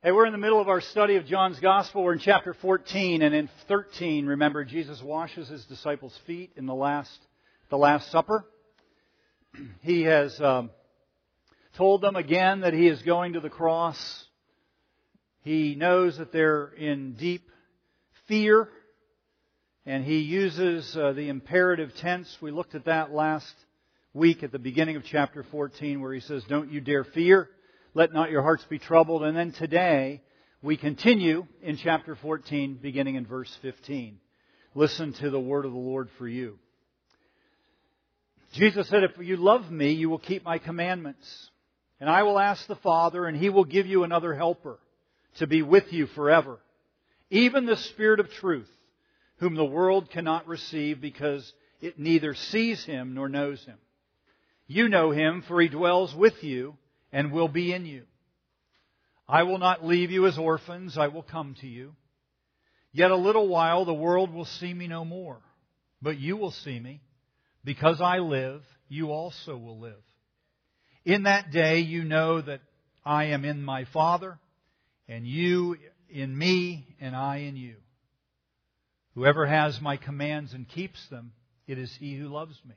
Hey, we're in the middle of our study of John's Gospel. We're in chapter 14, and in 13, remember, Jesus washes his disciples' feet in the last, the Last Supper. He has um, told them again that he is going to the cross. He knows that they're in deep fear, and he uses uh, the imperative tense. We looked at that last week at the beginning of chapter 14, where he says, Don't you dare fear. Let not your hearts be troubled. And then today, we continue in chapter 14, beginning in verse 15. Listen to the word of the Lord for you. Jesus said, If you love me, you will keep my commandments. And I will ask the Father, and he will give you another helper to be with you forever. Even the Spirit of truth, whom the world cannot receive because it neither sees him nor knows him. You know him, for he dwells with you and will be in you. I will not leave you as orphans, I will come to you. Yet a little while the world will see me no more, but you will see me. Because I live, you also will live. In that day you know that I am in my Father, and you in me, and I in you. Whoever has my commands and keeps them, it is he who loves me.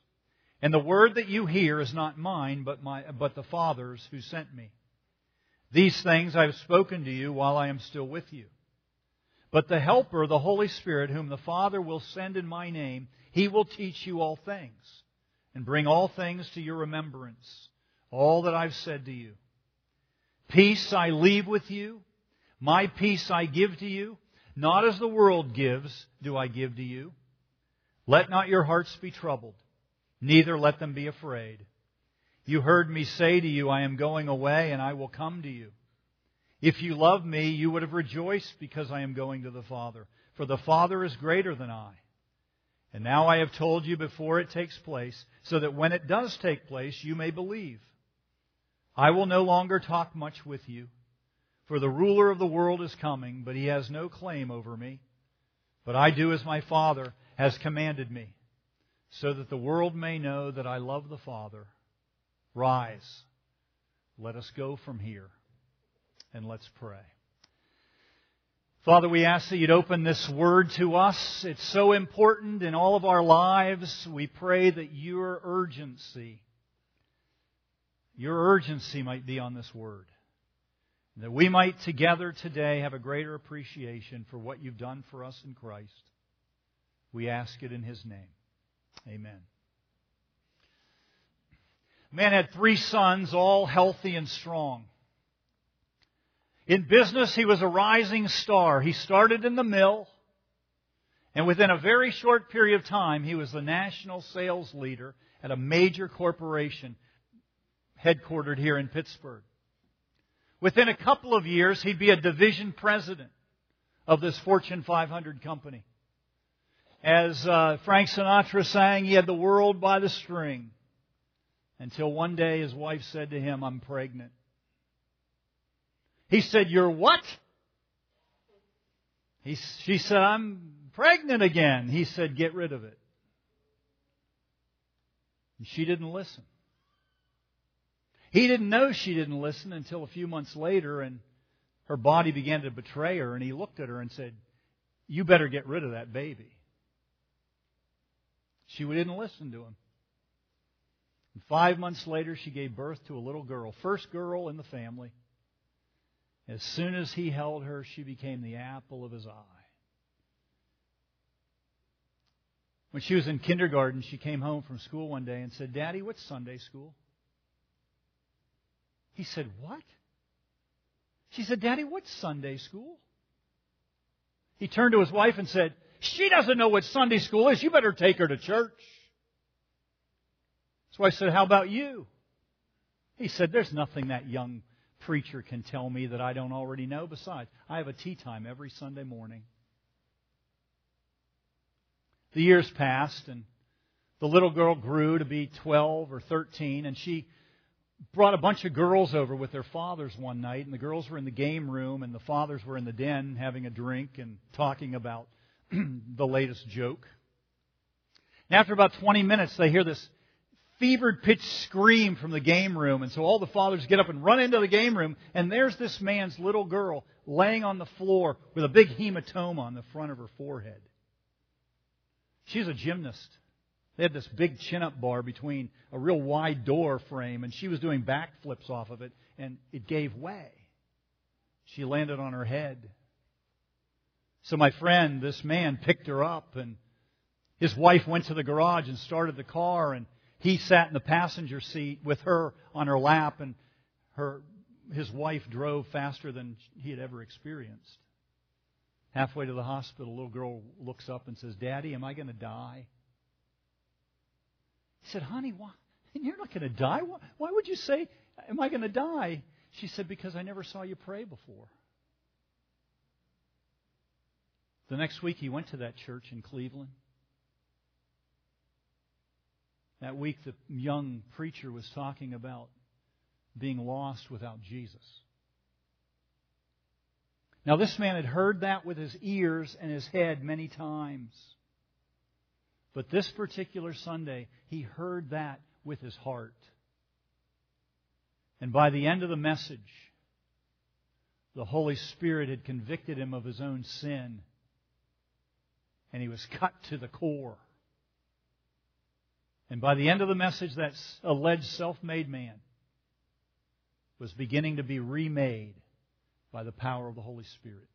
And the word that you hear is not mine, but, my, but the Father's who sent me. These things I have spoken to you while I am still with you. But the Helper, the Holy Spirit, whom the Father will send in my name, he will teach you all things and bring all things to your remembrance, all that I've said to you. Peace I leave with you. My peace I give to you. Not as the world gives do I give to you. Let not your hearts be troubled neither let them be afraid. You heard me say to you, I am going away and I will come to you. If you love me, you would have rejoiced because I am going to the Father, for the Father is greater than I. And now I have told you before it takes place, so that when it does take place, you may believe. I will no longer talk much with you, for the ruler of the world is coming, but he has no claim over me. But I do as my Father has commanded me so that the world may know that I love the Father. Rise. Let us go from here and let's pray. Father, we ask that you'd open this word to us. It's so important in all of our lives. We pray that your urgency, your urgency might be on this word. That we might together today have a greater appreciation for what you've done for us in Christ. We ask it in his name. Amen. Man had three sons, all healthy and strong. In business, he was a rising star. He started in the mill, and within a very short period of time, he was the national sales leader at a major corporation headquartered here in Pittsburgh. Within a couple of years, he'd be a division president of this Fortune 500 company. As uh, Frank Sinatra sang, he had the world by the string. Until one day his wife said to him, I'm pregnant. He said, You're what? He, she said, I'm pregnant again. He said, Get rid of it. And she didn't listen. He didn't know she didn't listen until a few months later, and her body began to betray her, and he looked at her and said, You better get rid of that baby. She didn't listen to him. And five months later, she gave birth to a little girl, first girl in the family. As soon as he held her, she became the apple of his eye. When she was in kindergarten, she came home from school one day and said, Daddy, what's Sunday school? He said, What? She said, Daddy, what's Sunday school? He turned to his wife and said, she doesn't know what Sunday school is. You better take her to church. So I said, How about you? He said, There's nothing that young preacher can tell me that I don't already know. Besides, I have a tee time every Sunday morning. The years passed and the little girl grew to be 12 or 13 and she brought a bunch of girls over with their fathers one night and the girls were in the game room and the fathers were in the den having a drink and talking about the latest joke. And after about 20 minutes they hear this fevered pitch scream from the game room. And so all the fathers get up and run into the game room, and there's this man's little girl laying on the floor with a big hematoma on the front of her forehead. She's a gymnast. They had this big chin up bar between a real wide door frame, and she was doing backflips off of it, and it gave way. She landed on her head. So my friend, this man, picked her up, and his wife went to the garage and started the car, and he sat in the passenger seat with her on her lap, and her, his wife drove faster than he had ever experienced. Halfway to the hospital, a little girl looks up and says, Daddy, am I going to die? He said, Honey, why? You're not going to die. Why, why would you say, Am I going to die? She said, Because I never saw you pray before. The next week, he went to that church in Cleveland. That week, the young preacher was talking about being lost without Jesus. Now, this man had heard that with his ears and his head many times. But this particular Sunday, he heard that with his heart. And by the end of the message, the Holy Spirit had convicted him of his own sin. And he was cut to the core. And by the end of the message, that alleged self-made man was beginning to be remade by the power of the Holy Spirit.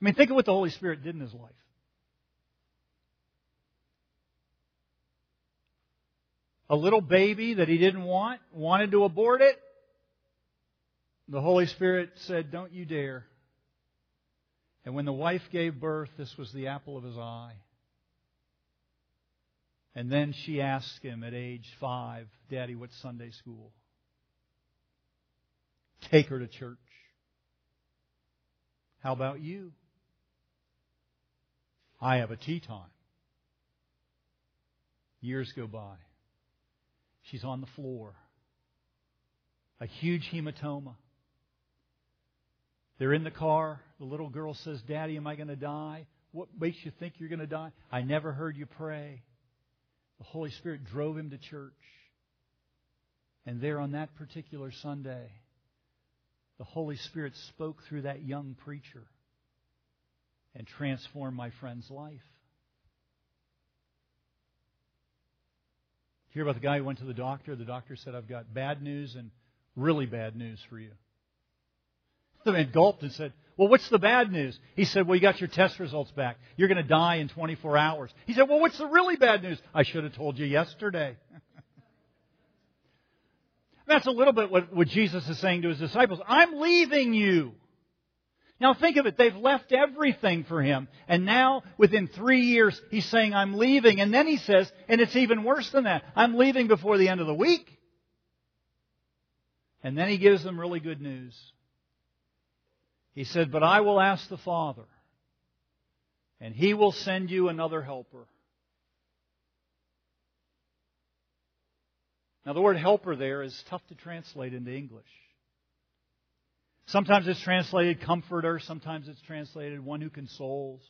I mean, think of what the Holy Spirit did in his life. A little baby that he didn't want, wanted to abort it. The Holy Spirit said, Don't you dare. And when the wife gave birth, this was the apple of his eye. And then she asked him at age five, Daddy, what's Sunday school? Take her to church. How about you? I have a tee time. Years go by. She's on the floor. A huge hematoma. They're in the car. The little girl says, Daddy, am I going to die? What makes you think you're going to die? I never heard you pray. The Holy Spirit drove him to church. And there on that particular Sunday, the Holy Spirit spoke through that young preacher and transformed my friend's life. Hear about the guy who went to the doctor? The doctor said, I've got bad news and really bad news for you. The man gulped and said, Well, what's the bad news? He said, Well, you got your test results back. You're going to die in 24 hours. He said, Well, what's the really bad news? I should have told you yesterday. That's a little bit what, what Jesus is saying to his disciples. I'm leaving you. Now think of it. They've left everything for him. And now, within three years, he's saying, I'm leaving. And then he says, and it's even worse than that, I'm leaving before the end of the week. And then he gives them really good news. He said, But I will ask the Father, and he will send you another helper. Now, the word helper there is tough to translate into English. Sometimes it's translated comforter, sometimes it's translated one who consoles.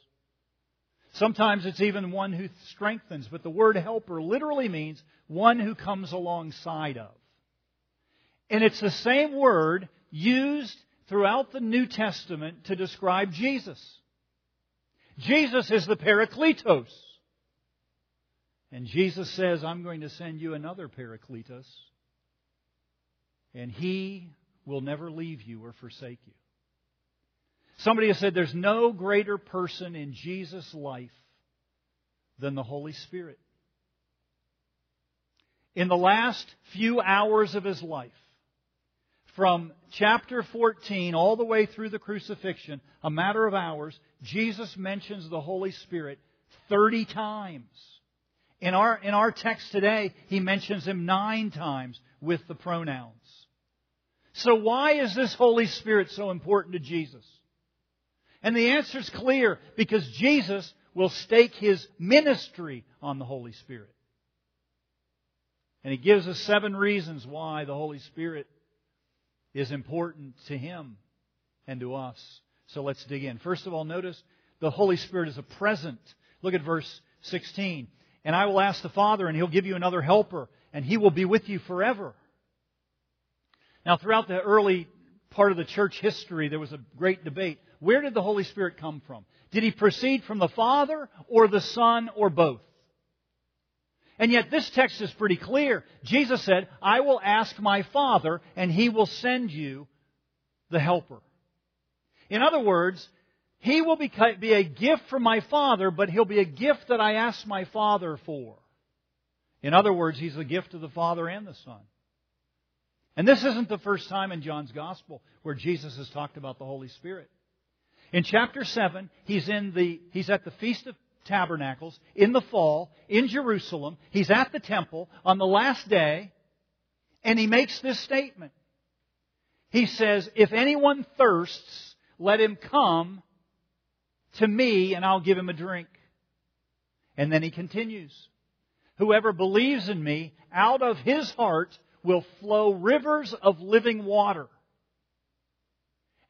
Sometimes it's even one who strengthens, but the word helper literally means one who comes alongside of. And it's the same word used throughout the New Testament to describe Jesus. Jesus is the Parakletos. And Jesus says, I'm going to send you another Parakletos, and he will never leave you or forsake you. Somebody has said there's no greater person in Jesus' life than the Holy Spirit. In the last few hours of his life, from chapter 14 all the way through the crucifixion, a matter of hours, Jesus mentions the Holy Spirit 30 times. In our, in our text today, he mentions him nine times with the pronouns. So why is this Holy Spirit so important to Jesus? And the answer is clear, because Jesus will stake his ministry on the Holy Spirit. And he gives us seven reasons why the Holy Spirit is important to him and to us. So let's dig in. First of all, notice the Holy Spirit is a present. Look at verse 16. And I will ask the Father, and He'll give you another helper, and He will be with you forever. Now, throughout the early part of the church history, there was a great debate. Where did the Holy Spirit come from? Did He proceed from the Father, or the Son, or both? And yet this text is pretty clear. Jesus said, I will ask my Father, and He will send you the helper. In other words, he will be, a gift from my Father, but he'll be a gift that I ask my Father for. In other words, he's the gift of the Father and the Son. And this isn't the first time in John's Gospel where Jesus has talked about the Holy Spirit. In chapter 7, he's in the, he's at the Feast of Tabernacles in the fall in Jerusalem. He's at the temple on the last day and he makes this statement. He says, if anyone thirsts, let him come to me and I'll give him a drink. And then he continues. Whoever believes in me, out of his heart will flow rivers of living water.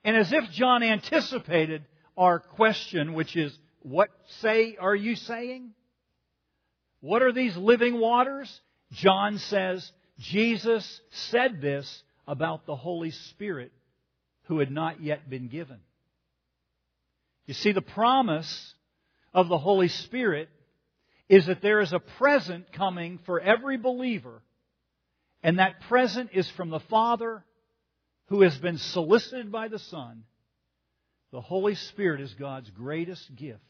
And as if John anticipated our question, which is, what say are you saying? What are these living waters? John says, Jesus said this about the Holy Spirit who had not yet been given. You see, the promise of the Holy Spirit is that there is a present coming for every believer, and that present is from the Father who has been solicited by the Son. The Holy Spirit is God's greatest gift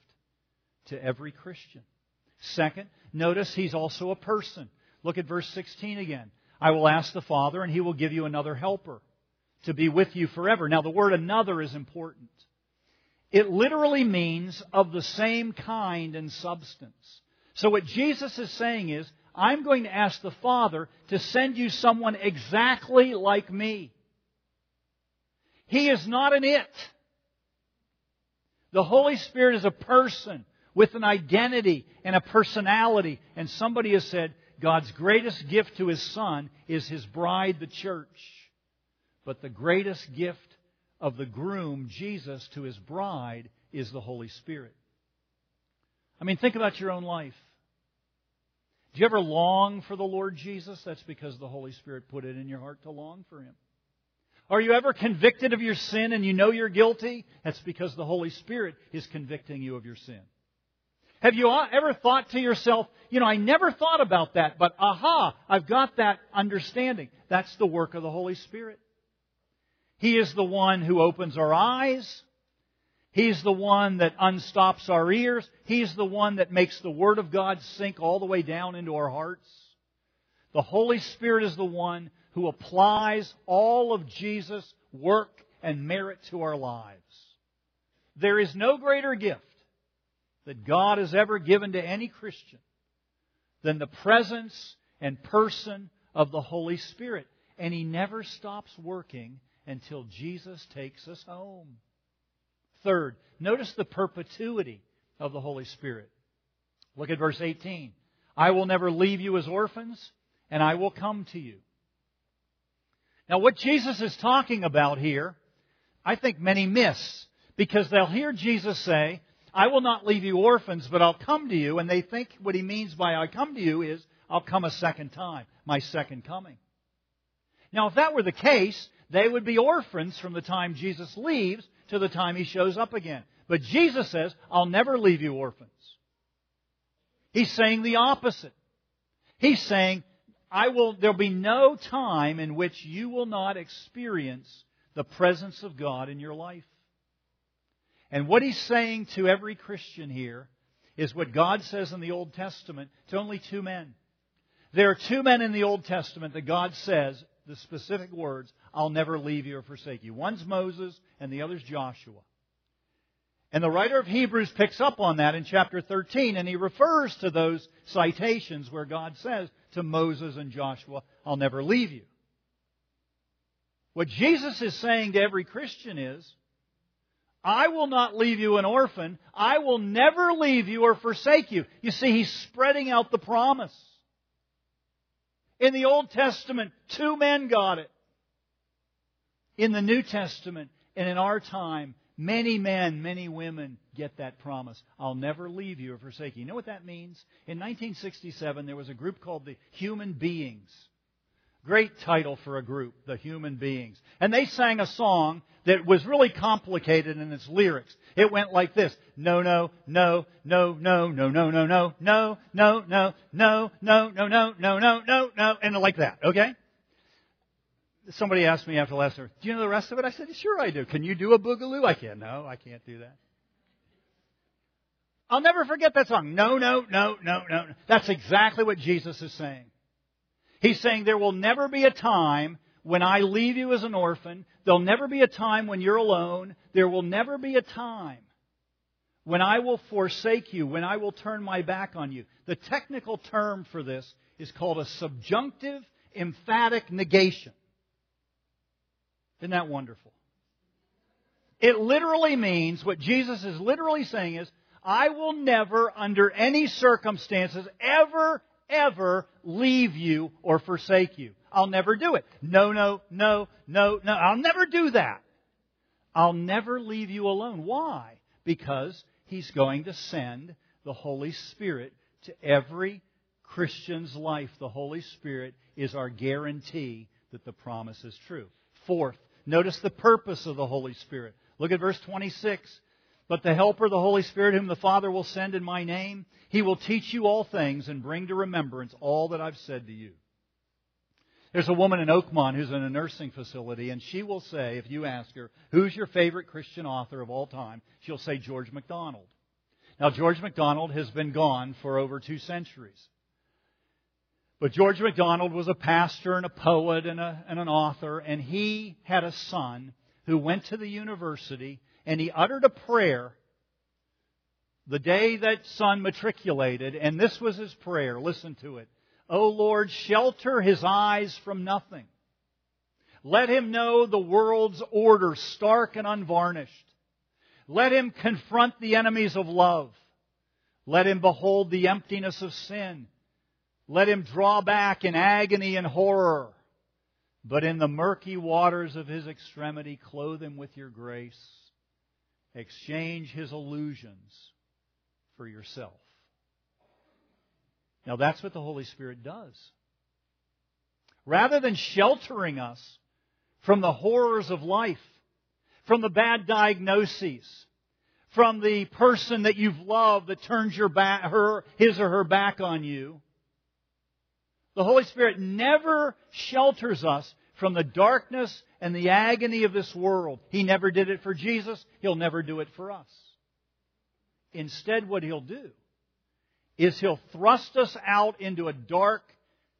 to every Christian. Second, notice he's also a person. Look at verse 16 again. I will ask the Father, and he will give you another helper to be with you forever. Now, the word another is important. It literally means of the same kind and substance. So what Jesus is saying is, I'm going to ask the Father to send you someone exactly like me. He is not an it. The Holy Spirit is a person with an identity and a personality. And somebody has said God's greatest gift to His Son is His bride, the church. But the greatest gift of the groom, Jesus, to his bride is the Holy Spirit. I mean, think about your own life. Do you ever long for the Lord Jesus? That's because the Holy Spirit put it in your heart to long for Him. Are you ever convicted of your sin and you know you're guilty? That's because the Holy Spirit is convicting you of your sin. Have you ever thought to yourself, you know, I never thought about that, but aha, I've got that understanding. That's the work of the Holy Spirit. He is the one who opens our eyes. He's the one that unstops our ears. He's the one that makes the Word of God sink all the way down into our hearts. The Holy Spirit is the one who applies all of Jesus' work and merit to our lives. There is no greater gift that God has ever given to any Christian than the presence and person of the Holy Spirit. And He never stops working until Jesus takes us home. Third, notice the perpetuity of the Holy Spirit. Look at verse 18. I will never leave you as orphans, and I will come to you. Now, what Jesus is talking about here, I think many miss, because they'll hear Jesus say, I will not leave you orphans, but I'll come to you, and they think what he means by I come to you is, I'll come a second time, my second coming. Now, if that were the case, they would be orphans from the time Jesus leaves to the time he shows up again. But Jesus says, I'll never leave you orphans. He's saying the opposite. He's saying, I will, there'll be no time in which you will not experience the presence of God in your life. And what he's saying to every Christian here is what God says in the Old Testament to only two men. There are two men in the Old Testament that God says the specific words, I'll never leave you or forsake you. One's Moses and the other's Joshua. And the writer of Hebrews picks up on that in chapter 13 and he refers to those citations where God says to Moses and Joshua, I'll never leave you. What Jesus is saying to every Christian is, I will not leave you an orphan. I will never leave you or forsake you. You see, he's spreading out the promise. In the Old Testament, two men got it. In the New Testament, and in our time, many men, many women get that promise. I'll never leave you or forsake you. You know what that means? In 1967, there was a group called the Human Beinz. Great title for a group, the Human Beinz. And they sang a song that was really complicated in its lyrics. It went like this. No, no, no, no, no, no, no, no, no, no, no, no, no, no, no, no, no, no, no, no, and like that, okay? Somebody asked me after last service, do you know the rest of it? I said, sure I do. Can you do a boogaloo? I can't. No, I can't do that. I'll never forget that song. No, no, no, no, no. That's exactly what Jesus is saying. He's saying there will never be a time when I leave you as an orphan. There'll never be a time when you're alone. There will never be a time when I will forsake you, when I will turn my back on you. The technical term for this is called a subjunctive emphatic negation. Isn't that wonderful? It literally means, what Jesus is literally saying is, I will never, under any circumstances, ever, ever leave you or forsake you. I'll never do it. No, no, no, no, no. I'll never do that. I'll never leave you alone. Why? Because He's going to send the Holy Spirit to every Christian's life. The Holy Spirit is our guarantee that the promise is true. Fourth, notice the purpose of the Holy Spirit. Look at verse 26. But the Helper, the Holy Spirit, whom the Father will send in my name, he will teach you all things and bring to remembrance all that I've said to you. There's a woman in Oakmont who's in a nursing facility, and she will say, if you ask her, who's your favorite Christian author of all time? She'll say George MacDonald. Now, George MacDonald has been gone for over two centuries. But George MacDonald was a pastor and a poet and, a, and an author, and he had a son who went to the university and he uttered a prayer the day that son matriculated, and this was his prayer. Listen to it. O Lord, shelter his eyes from nothing. Let him know the world's order stark and unvarnished. Let him confront the enemies of love. Let him behold the emptiness of sin. Let him draw back in agony and horror. But in the murky waters of his extremity, clothe him with your grace exchange his illusions for yourself. Now that's what the Holy Spirit does. Rather than sheltering us from the horrors of life, from the bad diagnoses, from the person that you've loved that turns your back, her, his or her back on you, the Holy Spirit never shelters us from the darkness and the agony of this world. He never did it for Jesus. He'll never do it for us. Instead, what He'll do is He'll thrust us out into a dark,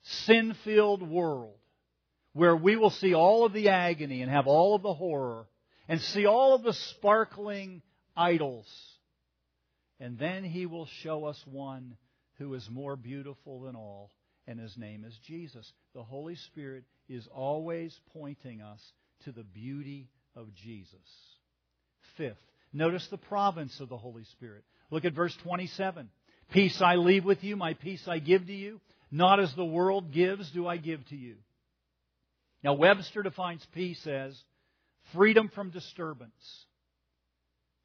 sin filled world where we will see all of the agony and have all of the horror and see all of the sparkling idols. And then He will show us one who is more beautiful than all, and His name is Jesus. The Holy Spirit is always pointing us to the beauty of Jesus. Fifth, notice the province of the Holy Spirit. Look at verse 27. Peace I leave with you, my peace I give to you. Not as the world gives, do I give to you. Now, Webster defines peace as freedom from disturbance.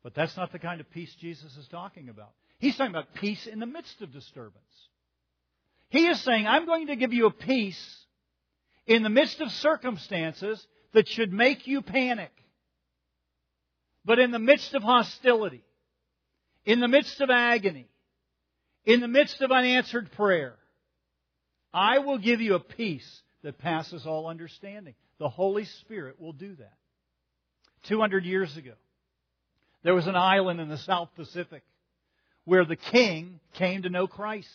But that's not the kind of peace Jesus is talking about. He's talking about peace in the midst of disturbance. He is saying, I'm going to give you a peace in the midst of circumstances that should make you panic. But in the midst of hostility, in the midst of agony, in the midst of unanswered prayer, I will give you a peace that passes all understanding. The Holy Spirit will do that. 200 years ago, there was an island in the South Pacific where the king came to know Christ.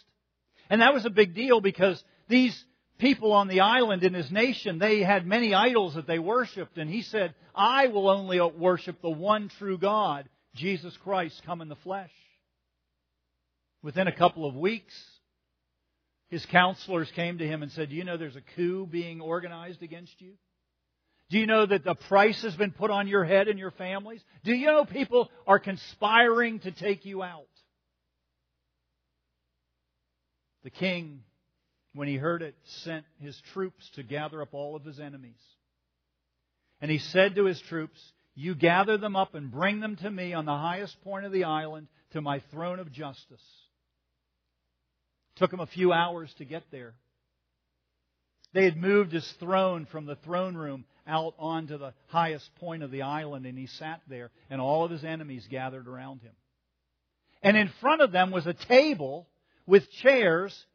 And that was a big deal because these people on the island in his nation, they had many idols that they worshiped. And he said, I will only worship the one true God, Jesus Christ, come in the flesh. Within a couple of weeks, his counselors came to him and said, Do you know there's a coup being organized against you? Do you know that the price has been put on your head and your families? Do you know people are conspiring to take you out? The king, when he heard it, sent his troops to gather up all of his enemies. And he said to his troops, You gather them up and bring them to me on the highest point of the island to my throne of justice. Took him a few hours to get there. They had moved his throne from the throne room out onto the highest point of the island, and he sat there, and all of his enemies gathered around him. And in front of them was a table with chairs,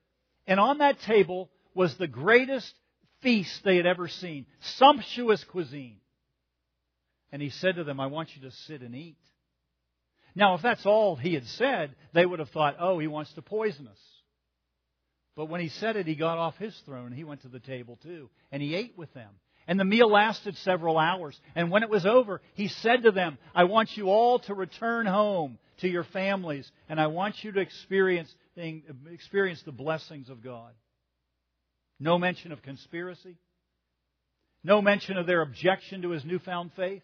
and on that table was the greatest feast they had ever seen sumptuous cuisine. And he said to them, I want you to sit and eat. Now, if that's all he had said, they would have thought, oh, he wants to poison us. But when he said it, he got off his throne. He went to the table too. And he ate with them. And the meal lasted several hours. And when it was over, he said to them, I want you all to return home to your families. And I want you to experience, experience the blessings of God. No mention of conspiracy. No mention of their objection to his newfound faith.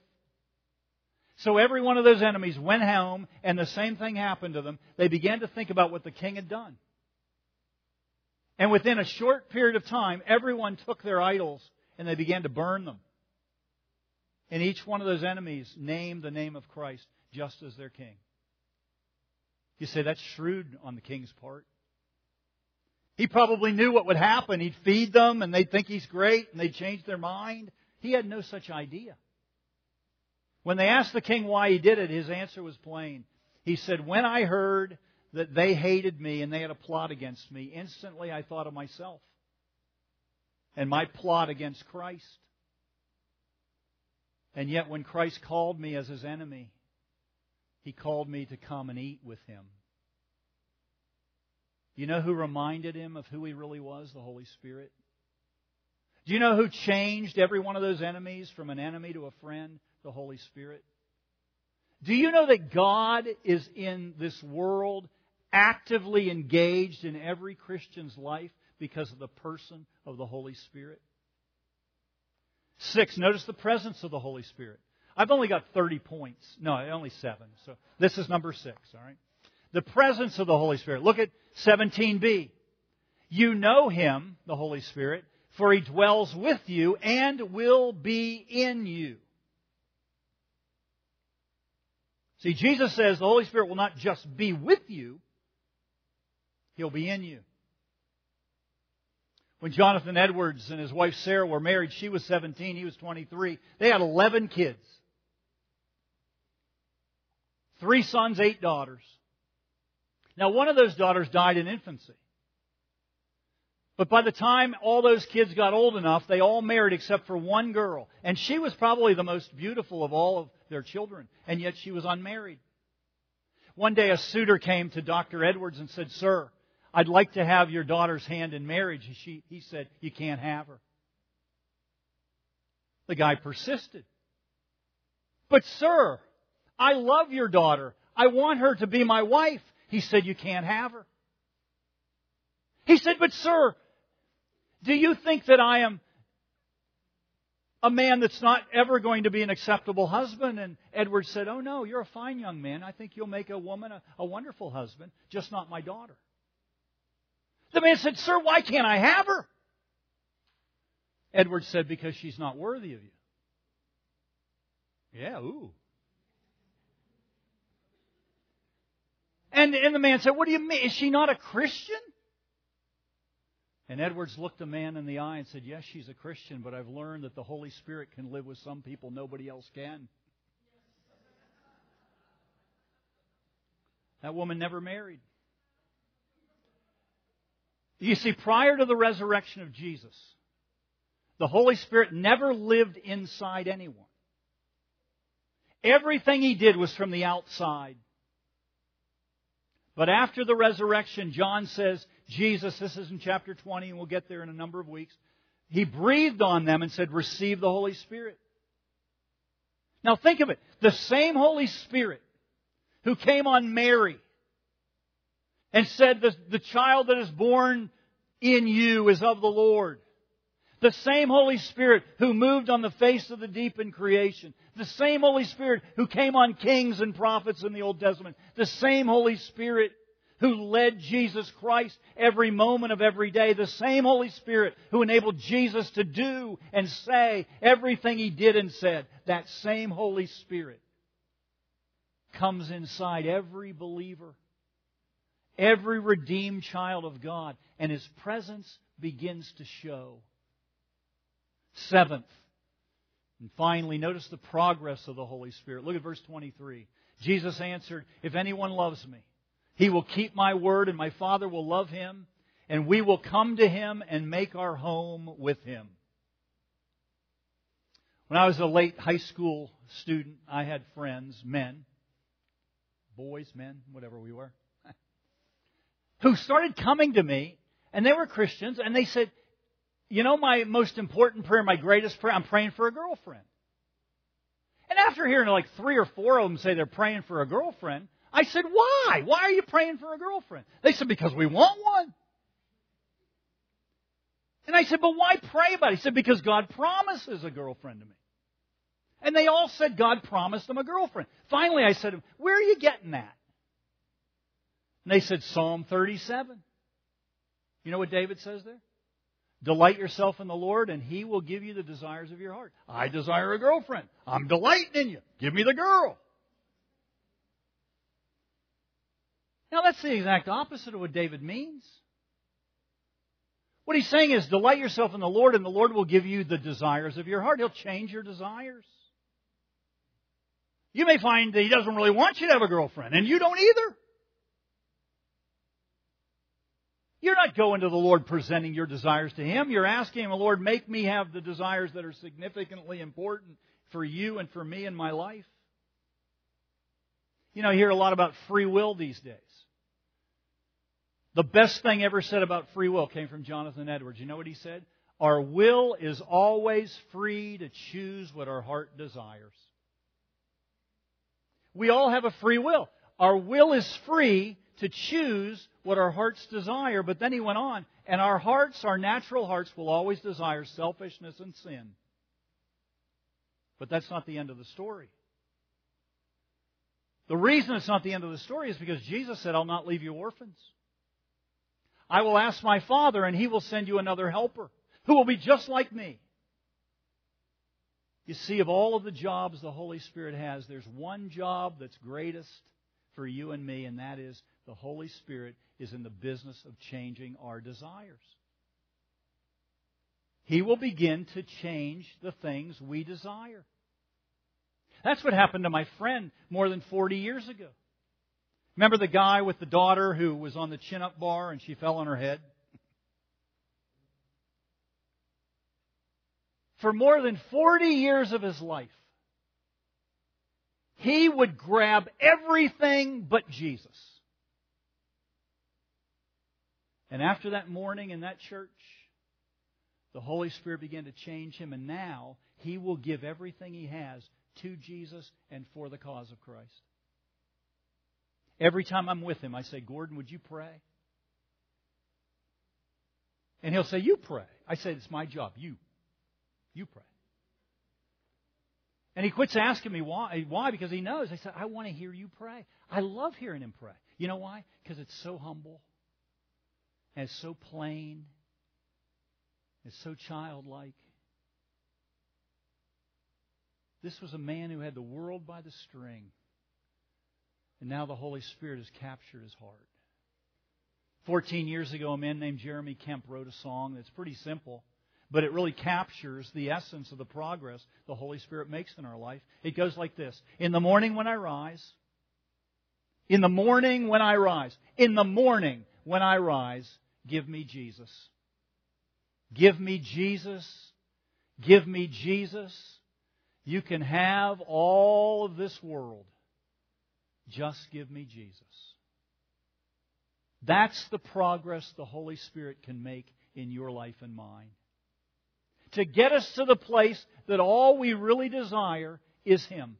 So every one of those enemies went home, and the same thing happened to them. They began to think about what the king had done. And within a short period of time, everyone took their idols and they began to burn them. And each one of those enemies named the name of Christ just as their king. You say that's shrewd on the king's part. He probably knew what would happen. He'd feed them and they'd think he's great and they'd change their mind. He had no such idea. When they asked the king why he did it, his answer was plain. He said, When I heard that they hated me and they had a plot against me, instantly I thought of myself and my plot against Christ. And yet, when Christ called me as his enemy, he called me to come and eat with him. You know who reminded him of who he really was? The Holy Spirit. Do you know who changed every one of those enemies from an enemy to a friend? The Holy Spirit. Do you know that God is in this world actively engaged in every Christian's life because of the person of the Holy Spirit. Six, notice the presence of the Holy Spirit. I've only got 30 points. No, only seven. So this is number six, all right? The presence of the Holy Spirit. Look at 17b. You know Him, the Holy Spirit, for He dwells with you and will be in you. See, Jesus says the Holy Spirit will not just be with you, He'll be in you. When Jonathan Edwards and his wife Sarah were married, she was 17, he was 23. They had 11 kids. Three sons, eight daughters. Now, one of those daughters died in infancy. But by the time all those kids got old enough, they all married except for one girl. And she was probably the most beautiful of all of their children. And yet she was unmarried. One day a suitor came to Dr. Edwards and said, Sir, I'd like to have your daughter's hand in marriage. She, he said, You can't have her. The guy persisted. But, sir, I love your daughter. I want her to be my wife. He said, You can't have her. He said, But, sir, do you think that I am a man that's not ever going to be an acceptable husband? And Edward said, Oh, no, you're a fine young man. I think you'll make a woman a, a wonderful husband, just not my daughter. The man said, Sir, why can't I have her? Edward said, Because she's not worthy of you. Yeah, ooh. And, and the man said, What do you mean? Is she not a Christian? And Edwards looked the man in the eye and said, Yes, she's a Christian, but I've learned that the Holy Spirit can live with some people nobody else can. That woman never married. You see, prior to the resurrection of Jesus, the Holy Spirit never lived inside anyone. Everything he did was from the outside. But after the resurrection, John says, Jesus, this is in chapter 20, and we'll get there in a number of weeks, he breathed on them and said, Receive the Holy Spirit. Now think of it. The same Holy Spirit who came on Mary and said, the, the child that is born in you is of the Lord. The same Holy Spirit who moved on the face of the deep in creation. The same Holy Spirit who came on kings and prophets in the Old Testament. The same Holy Spirit who led Jesus Christ every moment of every day. The same Holy Spirit who enabled Jesus to do and say everything he did and said. That same Holy Spirit comes inside every believer, every redeemed child of God, and his presence begins to show. Seventh, and finally, notice the progress of the Holy Spirit. Look at verse 23. Jesus answered, If anyone loves me, he will keep my word, and my Father will love him, and we will come to him and make our home with him. When I was a late high school student, I had friends, men, boys, men, whatever we were, who started coming to me, and they were Christians, and they said, You know, my most important prayer, my greatest prayer, I'm praying for a girlfriend. And after hearing like three or four of them say they're praying for a girlfriend, I said, Why? Why are you praying for a girlfriend? They said, Because we want one. And I said, But why pray about it? He said, Because God promises a girlfriend to me. And they all said God promised them a girlfriend. Finally, I said, Where are you getting that? And they said, Psalm 37. You know what David says there? Delight yourself in the Lord, and He will give you the desires of your heart. I desire a girlfriend. I'm delighting in you. Give me the girl. Now, that's the exact opposite of what David means. What he's saying is, delight yourself in the Lord, and the Lord will give you the desires of your heart. He'll change your desires. You may find that he doesn't really want you to have a girlfriend, and you don't either. You're not going to the Lord presenting your desires to Him. You're asking Him, Lord, make me have the desires that are significantly important for you and for me in my life. You know, I hear a lot about free will these days. The best thing ever said about free will came from Jonathan Edwards. You know what he said? Our will is always free to choose what our heart desires. We all have a free will. Our will is free to choose what our hearts desire. But then he went on, and our hearts, our natural hearts, will always desire selfishness and sin. But that's not the end of the story. The reason it's not the end of the story is because Jesus said, I'll not leave you orphans. I will ask my Father, and he will send you another helper who will be just like me. You see, of all of the jobs the Holy Spirit has, there's one job that's greatest for you and me, and that is the Holy Spirit is in the business of changing our desires. He will begin to change the things we desire. That's what happened to my friend more than 40 years ago. Remember the guy with the daughter who was on the chin up bar and she fell on her head? For more than 40 years of his life, he would grab everything but Jesus. And after that morning in that church, the Holy Spirit began to change him, and now he will give everything he has to Jesus and for the cause of Christ. Every time I'm with him, I say, Gordon, would you pray? And he'll say, You pray. I say, It's my job. You. You pray. And he quits asking me why. Why? Because he knows. I said, I want to hear you pray. I love hearing him pray. You know why? Because it's so humble. It's so plain. as so childlike. This was a man who had the world by the string. And now the Holy Spirit has captured his heart. Fourteen years ago, a man named Jeremy Camp wrote a song that's pretty simple, but it really captures the essence of the progress the Holy Spirit makes in our life. It goes like this In the morning when I rise, in the morning when I rise, in the morning when I rise, give me Jesus. Give me Jesus. Give me Jesus. You can have all of this world just give me Jesus. That's the progress the Holy Spirit can make in your life and mine. To get us to the place that all we really desire is Him.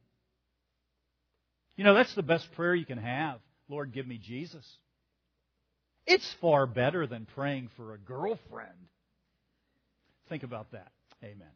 You know, that's the best prayer you can have. Lord, give me Jesus. It's far better than praying for a girlfriend. Think about that. Amen.